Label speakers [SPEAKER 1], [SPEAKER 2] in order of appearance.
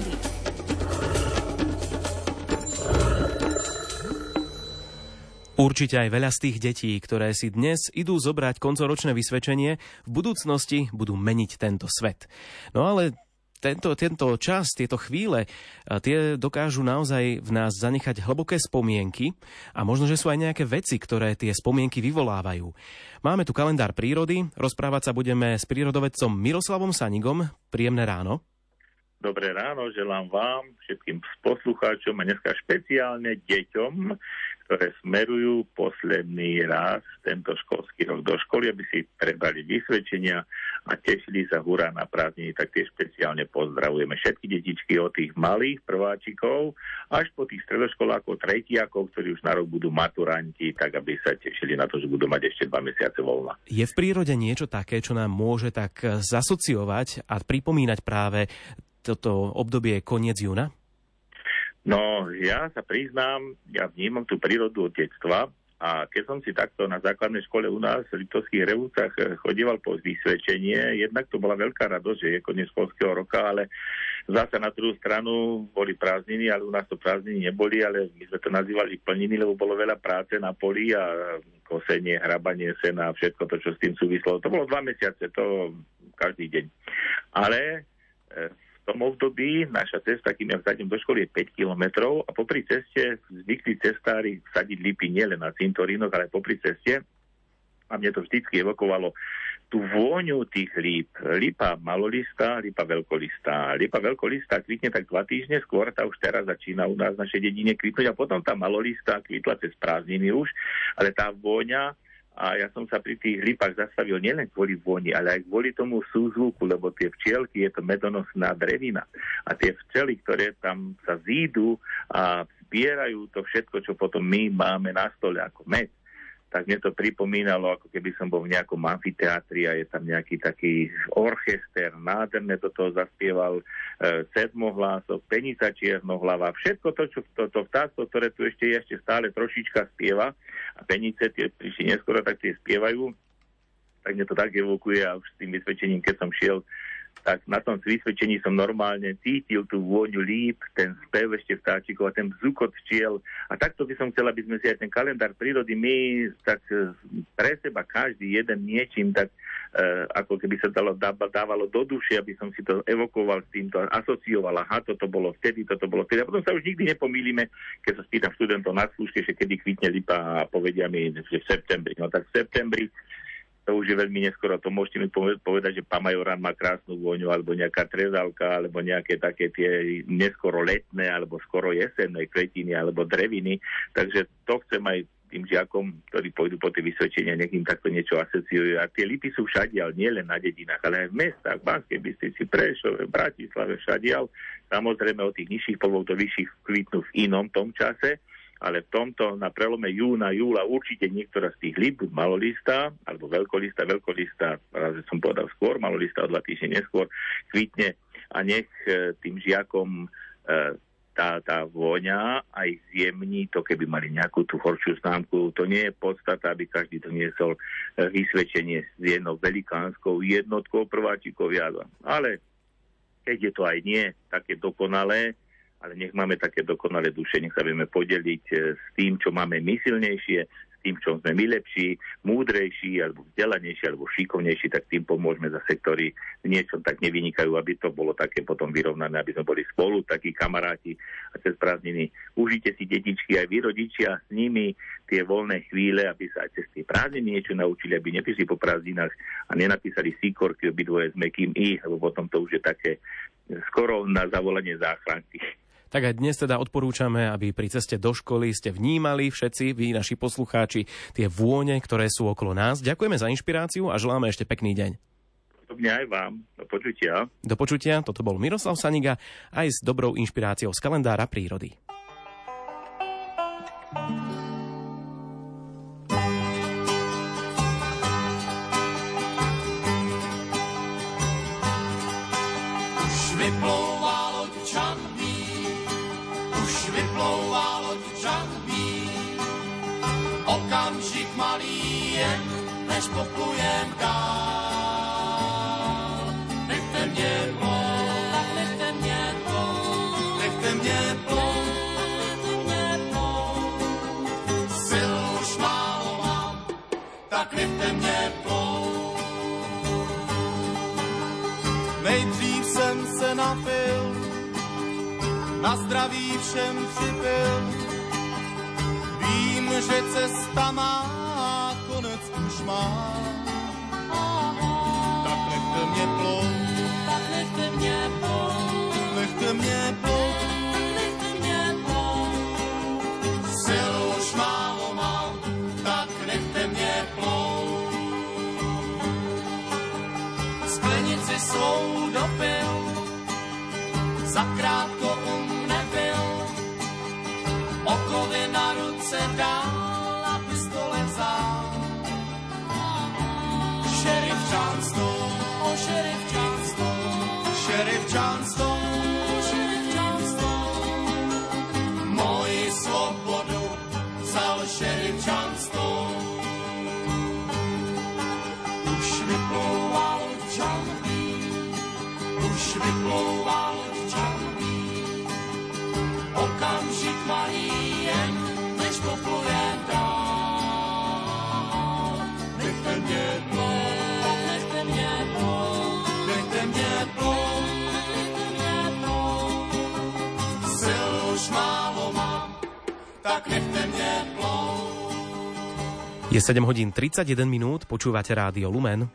[SPEAKER 1] prírody.
[SPEAKER 2] Určite aj veľa z tých detí, ktoré si dnes idú zobrať koncoročné vysvedčenie, v budúcnosti budú meniť tento svet. No ale tento, tento čas, tieto chvíle, tie dokážu naozaj v nás zanechať hlboké spomienky a možno, že sú aj nejaké veci, ktoré tie spomienky vyvolávajú. Máme tu kalendár prírody, rozprávať sa budeme s prírodovedcom Miroslavom Sanigom. Príjemné ráno.
[SPEAKER 3] Dobré ráno, želám vám, všetkým poslucháčom a dneska špeciálne deťom, ktoré smerujú posledný raz tento školský rok do školy, aby si prebrali vysvedčenia a tešili sa hurá na prázdniny, tak tie špeciálne pozdravujeme všetky detičky od tých malých prváčikov až po tých stredoškolákov, tretiakov, ktorí už na rok budú maturanti, tak aby sa tešili na to, že budú mať ešte dva mesiace voľna.
[SPEAKER 2] Je v prírode niečo také, čo nám môže tak zasociovať a pripomínať práve toto obdobie koniec júna?
[SPEAKER 3] No, ja sa priznám, ja vnímam tú prírodu od detstva a keď som si takto na základnej škole u nás v Litovských revúcach eh, chodíval po vysvedčenie, jednak to bola veľká radosť, že je koniec školského roka, ale zase na druhú stranu boli prázdniny, ale u nás to prázdniny neboli, ale my sme to nazývali plniny, lebo bolo veľa práce na poli a kosenie, hrabanie sena a všetko to, čo s tým súvislo. To bolo dva mesiace, to každý deň. Ale eh, tom období naša cesta, kým ja vsadím do školy, je 5 kilometrov a popri ceste zvykli cestári sadiť lipy nielen na cintorínoch, ale popri ceste. A mne to vždycky evokovalo tú vôňu tých líp. Lipa malolista, lipa veľkolista. Lipa veľkolista kvitne tak dva týždne skôr, tá už teraz začína u nás v našej dedine kvitnúť a potom tá malolista kvitla cez prázdniny už, ale tá vôňa a ja som sa pri tých lipách zastavil nielen kvôli vôni, ale aj kvôli tomu súzvuku, lebo tie včielky je to medonosná drevina. A tie včely, ktoré tam sa zídu a zbierajú to všetko, čo potom my máme na stole ako med, tak mne to pripomínalo, ako keby som bol v nejakom amfiteátri a je tam nejaký taký orchester, nádherné do toho zaspieval e, sedmohlások, penica čiernohlava, všetko to, čo to, to vtáctvo, ktoré tu ešte ešte stále trošička spieva a penice tie prišli neskoro, tak tie spievajú, tak mne to tak evokuje a už s tým vysvedčením, keď som šiel tak na tom vysvedčení som normálne cítil tú vôňu líp, ten spev ešte vtáčikov a ten bzukot včiel. A takto by som chcel, aby sme si aj ten kalendár prírody my tak e, pre seba každý jeden niečím tak uh, ako keby sa dalo, dávalo do duše, aby som si to evokoval s týmto, asocioval, aha, toto bolo vtedy, toto bolo vtedy. A potom sa už nikdy nepomýlime, keď sa spýtam študentov na skúške, že kedy kvitne lipa a povedia mi, že v septembri. No tak v septembri to už je veľmi neskoro. To môžete mi povedať, že Pamajorán má krásnu vôňu, alebo nejaká trezalka, alebo nejaké také tie neskoro letné, alebo skoro jesenné kvetiny, alebo dreviny. Takže to chcem aj tým žiakom, ktorí pôjdu po tie vysvedčenia, nech im takto niečo asociujú. A tie lipy sú všadiaľ, nie len na dedinách, ale aj v mestách, v Banskej Bystrici, Prešove, Bratislave, všadiaľ. Samozrejme od tých nižších polov do vyšších kvitnú v inom tom čase ale v tomto na prelome júna, júla určite niektorá z tých líp, malolista, alebo veľkolista, veľkolista, raz som povedal skôr, malolista o dva týždne neskôr, kvitne a nech e, tým žiakom e, tá, tá vôňa aj zjemní to, keby mali nejakú tú horšiu známku. To nie je podstata, aby každý doniesol e, vysvedčenie s jednou velikánskou jednotkou prváčikov jadva. Ale keď je to aj nie také dokonalé, ale nech máme také dokonalé duše, nech sa vieme podeliť eh, s tým, čo máme my silnejšie, s tým, čo sme my lepší, múdrejší, alebo vzdelanejší, alebo šikovnejší, tak tým pomôžeme zase, ktorí v niečom tak nevynikajú, aby to bolo také potom vyrovnané, aby sme boli spolu, takí kamaráti a cez prázdniny. Užite si detičky aj vy rodičia s nimi tie voľné chvíle, aby sa aj cez tie prázdniny niečo naučili, aby neprišli po prázdninách a nenapísali síkorky obidvoje s mekým i, lebo potom to už je také skoro na zavolanie záchranky.
[SPEAKER 2] Tak aj dnes teda odporúčame, aby pri ceste do školy ste vnímali všetci, vy naši poslucháči, tie vône, ktoré sú okolo nás. Ďakujeme za inšpiráciu a želáme ešte pekný deň.
[SPEAKER 3] Podobne aj vám. Do počutia.
[SPEAKER 2] Do počutia. Toto bol Miroslav Saniga aj s dobrou inšpiráciou z kalendára prírody.
[SPEAKER 4] okamžik pijem, než poplujem dál. Nechte mě plout, nechte mě plout, nechte mě plout, tak nechte mě plout. Už málo mám, tak nechte mě plout.
[SPEAKER 1] Nejdřív jsem se napil, na zdraví všem připil, vím, že cesta má už má. Tak nechte mě plout,
[SPEAKER 4] Tak nechte mě plout,
[SPEAKER 1] nechte mě plout.
[SPEAKER 4] tak nechte mě plout. Sil už málo mám, tak nechte mě plout. Sklenici svou dopil, zakrátko um nebyl. Okovy na ruce dál John tak nechte mě plout.
[SPEAKER 2] Je 7 hodín 31 minút, počúvate rádio Lumen.